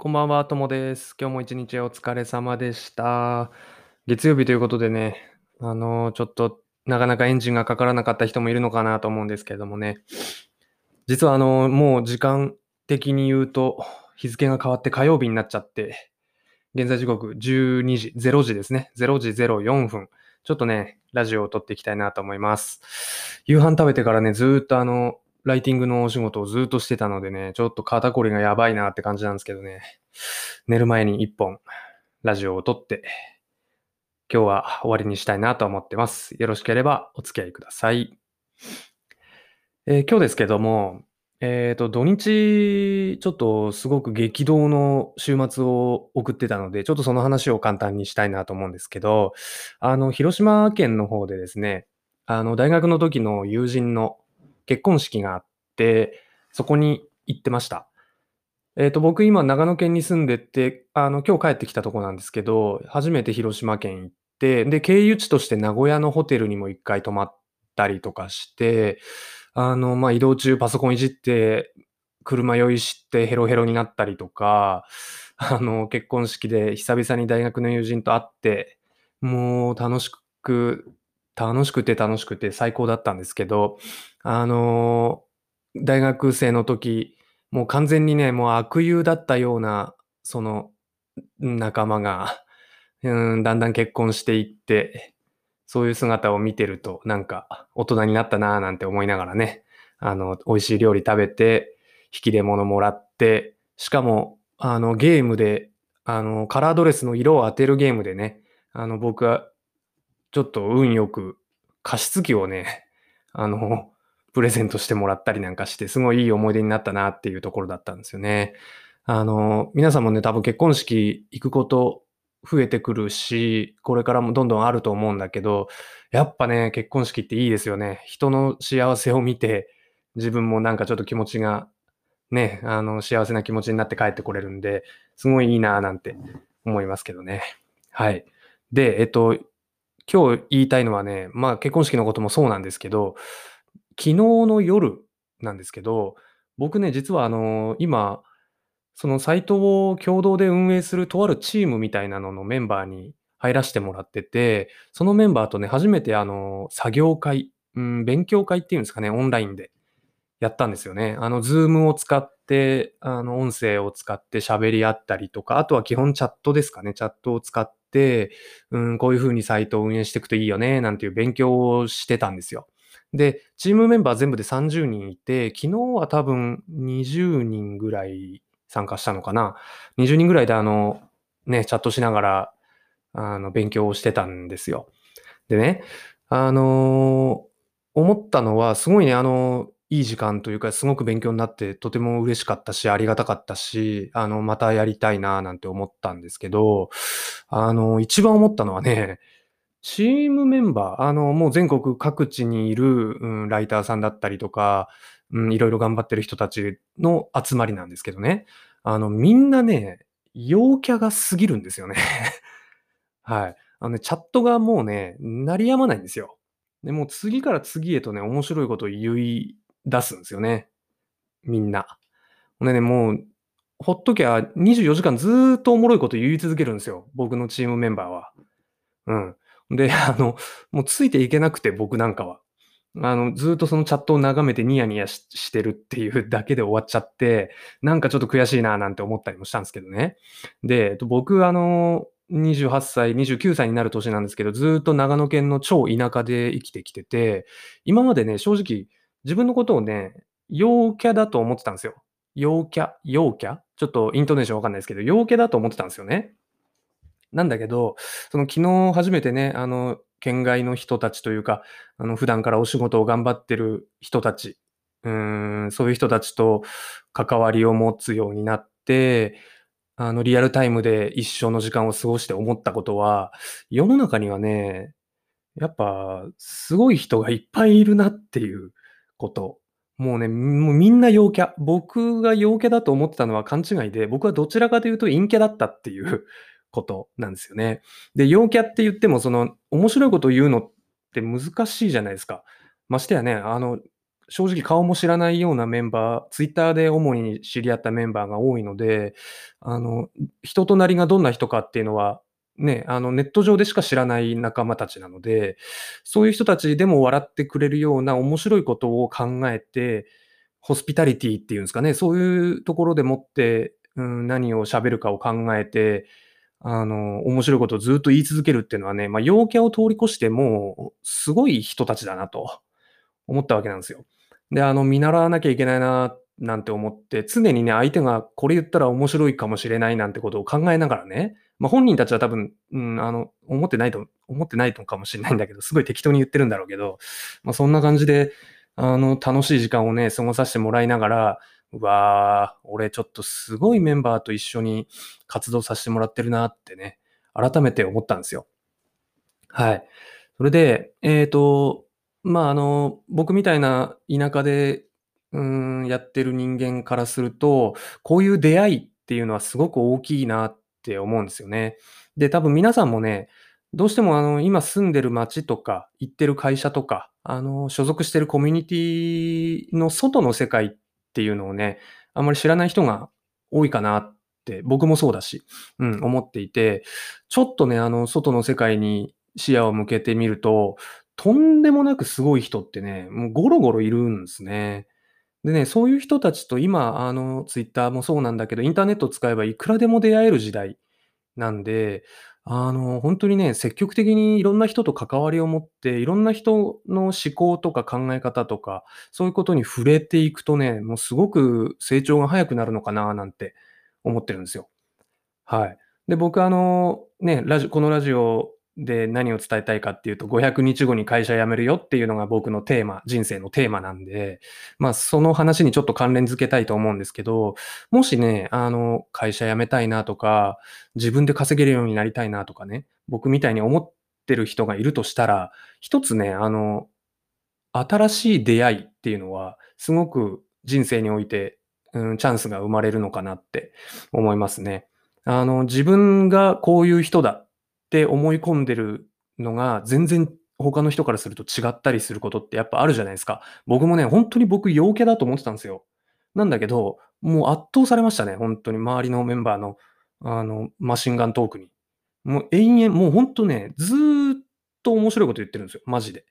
こんばんは、ともです。今日も一日お疲れ様でした。月曜日ということでね、あの、ちょっとなかなかエンジンがかからなかった人もいるのかなと思うんですけれどもね。実はあの、もう時間的に言うと日付が変わって火曜日になっちゃって、現在時刻12時、0時ですね。0時04分。ちょっとね、ラジオを撮っていきたいなと思います。夕飯食べてからね、ずっとあの、ライティングのお仕事をずっとしてたのでね、ちょっと肩こりがやばいなって感じなんですけどね。寝る前に一本ラジオを撮って、今日は終わりにしたいなと思ってます。よろしければお付き合いください。えー、今日ですけども、えっ、ー、と、土日、ちょっとすごく激動の週末を送ってたので、ちょっとその話を簡単にしたいなと思うんですけど、あの、広島県の方でですね、あの、大学の時の友人の結婚式があ、そこに行ってました。えっ、と、僕今長野県に住んでて、あの、今日帰ってきたとこなんですけど、初めて広島県行って、で、経由地として名古屋のホテルにも一回泊まったりとかして、あの、まあ、移動中パソコンいじって、車酔いしてヘロヘロになったりとか、あの、結婚式で久々に大学の友人と会って、もう楽しく、楽しくて楽しくて最高だったんですけど、あの、大学生の時、もう完全にね、もう悪友だったような、その、仲間が、うん、だんだん結婚していって、そういう姿を見てると、なんか、大人になったなぁなんて思いながらね、あの、美味しい料理食べて、引き出物もらって、しかも、あの、ゲームで、あの、カラードレスの色を当てるゲームでね、あの、僕は、ちょっと運よく、加湿器をね、あの、プレゼントしてもらったりなんかして、すごいいい思い出になったなっていうところだったんですよね。あの、皆さんもね、多分結婚式行くこと増えてくるし、これからもどんどんあると思うんだけど、やっぱね、結婚式っていいですよね。人の幸せを見て、自分もなんかちょっと気持ちが、ね、あの、幸せな気持ちになって帰ってこれるんで、すごいいいなぁなんて思いますけどね。はい。で、えっと、今日言いたいのはね、まあ結婚式のこともそうなんですけど、昨日の夜なんですけど、僕ね、実はあの、今、そのサイトを共同で運営するとあるチームみたいなののメンバーに入らせてもらってて、そのメンバーとね、初めてあの、作業会、うん、勉強会っていうんですかね、オンラインでやったんですよね。あの、ズームを使って、あの、音声を使って喋り合ったりとか、あとは基本チャットですかね、チャットを使って、うん、こういう風にサイトを運営していくといいよね、なんていう勉強をしてたんですよ。で、チームメンバー全部で30人いて、昨日は多分20人ぐらい参加したのかな。20人ぐらいであの、ね、チャットしながら、あの、勉強をしてたんですよ。でね、あのー、思ったのは、すごいね、あの、いい時間というか、すごく勉強になって、とても嬉しかったし、ありがたかったし、あの、またやりたいな、なんて思ったんですけど、あの、一番思ったのはね、チームメンバー、あの、もう全国各地にいる、うん、ライターさんだったりとか、うん、いろいろ頑張ってる人たちの集まりなんですけどね。あの、みんなね、陽キャが過ぎるんですよね はい。あのね、チャットがもうね、鳴り止まないんですよ。で、もう次から次へとね、面白いことを言い出すんですよね。みんな。ほんでね、もう、ほっときゃ24時間ずーっとおもろいこと言い続けるんですよ。僕のチームメンバーは。うん。で、あの、もうついていけなくて、僕なんかは。あの、ずっとそのチャットを眺めてニヤニヤしてるっていう だけで終わっちゃって、なんかちょっと悔しいななんて思ったりもしたんですけどね。で、僕、あの、28歳、29歳になる年なんですけど、ずっと長野県の超田舎で生きてきてて、今までね、正直、自分のことをね、陽キャだと思ってたんですよ。陽キャ？陽キャ？ちょっとイントネーションわかんないですけど、陽キャだと思ってたんですよね。なんだけど、その昨日初めてね、あの、県外の人たちというか、あの、普段からお仕事を頑張ってる人たち、うん、そういう人たちと関わりを持つようになって、あの、リアルタイムで一生の時間を過ごして思ったことは、世の中にはね、やっぱ、すごい人がいっぱいいるなっていうこと。もうね、もうみんな陽キャ。僕が陽キャだと思ってたのは勘違いで、僕はどちらかというと陰キャだったっていうことなんですよね。で、陽キャって言っても、その、面白いことを言うのって難しいじゃないですか。ましてやね、あの、正直顔も知らないようなメンバー、ツイッターで主に知り合ったメンバーが多いので、あの、人となりがどんな人かっていうのは、ね、あの、ネット上でしか知らない仲間たちなので、そういう人たちでも笑ってくれるような面白いことを考えて、ホスピタリティっていうんですかね、そういうところでもって、うん、何を喋るかを考えて、あの、面白いことをずっと言い続けるっていうのはね、まあ、陽キャを通り越しても、すごい人たちだなと思ったわけなんですよ。で、あの、見習わなきゃいけないな、なんて思って、常にね、相手がこれ言ったら面白いかもしれないなんてことを考えながらね、まあ、本人たちは多分、うん、あの、思ってないと、思ってないとかもしれないんだけど、すごい適当に言ってるんだろうけど、まあ、そんな感じで、あの、楽しい時間をね、過ごさせてもらいながら、うわー、俺ちょっとすごいメンバーと一緒に活動させてもらってるなってね、改めて思ったんですよ。はい。それで、えっ、ー、と、まあ、あの、僕みたいな田舎で、うん、やってる人間からすると、こういう出会いっていうのはすごく大きいなって思うんですよね。で、多分皆さんもね、どうしてもあの、今住んでる街とか、行ってる会社とか、あの、所属してるコミュニティの外の世界っていうのをね、あんまり知らない人が多いかなって、僕もそうだし、うん、思っていて、ちょっとね、あの、外の世界に視野を向けてみると、とんでもなくすごい人ってね、もうゴロゴロいるんですね。でね、そういう人たちと今、あの、ツイッターもそうなんだけど、インターネットを使えばいくらでも出会える時代なんで、あの、本当にね、積極的にいろんな人と関わりを持って、いろんな人の思考とか考え方とか、そういうことに触れていくとね、もうすごく成長が早くなるのかななんて思ってるんですよ。はい。で、僕あの、ね、ラジこのラジオで何を伝えたいかっていうと、500日後に会社辞めるよっていうのが僕のテーマ、人生のテーマなんで、まあその話にちょっと関連づけたいと思うんですけど、もしね、あの、会社辞めたいなとか、自分で稼げるようになりたいなとかね、僕みたいに思ってる人がいるとしたら、一つね、あの、新しい出会いっていうのは、すごく人生において、うん、チャンスが生まれるのかなって思いますね。あの、自分がこういう人だって思い込んでるのが、全然他の人からすると違ったりすることってやっぱあるじゃないですか。僕もね、本当に僕陽キャだと思ってたんですよ。なんだけど、もう圧倒されましたね、本当に周りのメンバーの、あの、マシンガントークに。もう延々、もう本当ね、ずーっと面白いこと言ってるんですよ、マジで。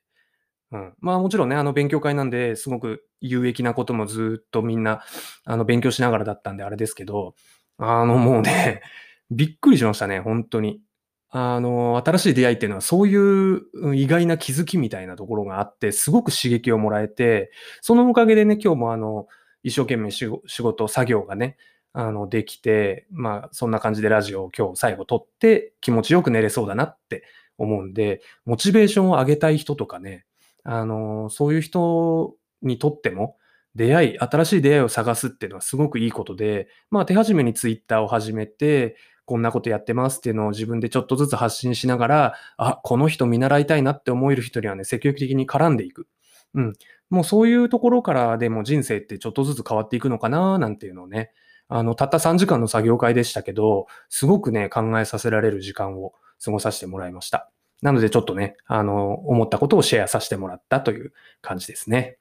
うん。まあもちろんね、あの勉強会なんで、すごく有益なこともずっとみんな、あの勉強しながらだったんであれですけど、あのもうね、びっくりしましたね、本当に。あの、新しい出会いっていうのはそういう意外な気づきみたいなところがあって、すごく刺激をもらえて、そのおかげでね、今日もあの、一生懸命仕事、作業がね、あの、できて、まあ、そんな感じでラジオを今日最後撮って気持ちよく寝れそうだなって思うんで、モチベーションを上げたい人とかね、あの、そういう人にとっても、出会い、新しい出会いを探すっていうのはすごくいいことで、まあ手始めにツイッターを始めて、こんなことやってますっていうのを自分でちょっとずつ発信しながら、あ、この人見習いたいなって思える人にはね、積極的に絡んでいく。うん。もうそういうところからでも人生ってちょっとずつ変わっていくのかななんていうのをね、あの、たった3時間の作業会でしたけど、すごくね、考えさせられる時間を過ごさせてもらいました。なのでちょっとね、あの、思ったことをシェアさせてもらったという感じですね。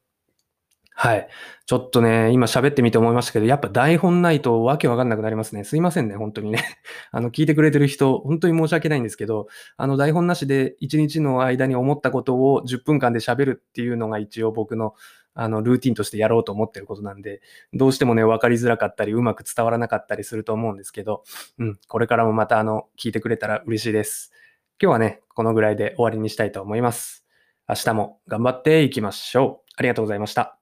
はい。ちょっとね、今喋ってみて思いましたけど、やっぱ台本ないとわけわかんなくなりますね。すいませんね、本当にね。あの、聞いてくれてる人、本当に申し訳ないんですけど、あの、台本なしで1日の間に思ったことを10分間で喋るっていうのが一応僕の、あの、ルーティンとしてやろうと思ってることなんで、どうしてもね、わかりづらかったり、うまく伝わらなかったりすると思うんですけど、うん、これからもまたあの、聞いてくれたら嬉しいです。今日はね、このぐらいで終わりにしたいと思います。明日も頑張っていきましょう。ありがとうございました。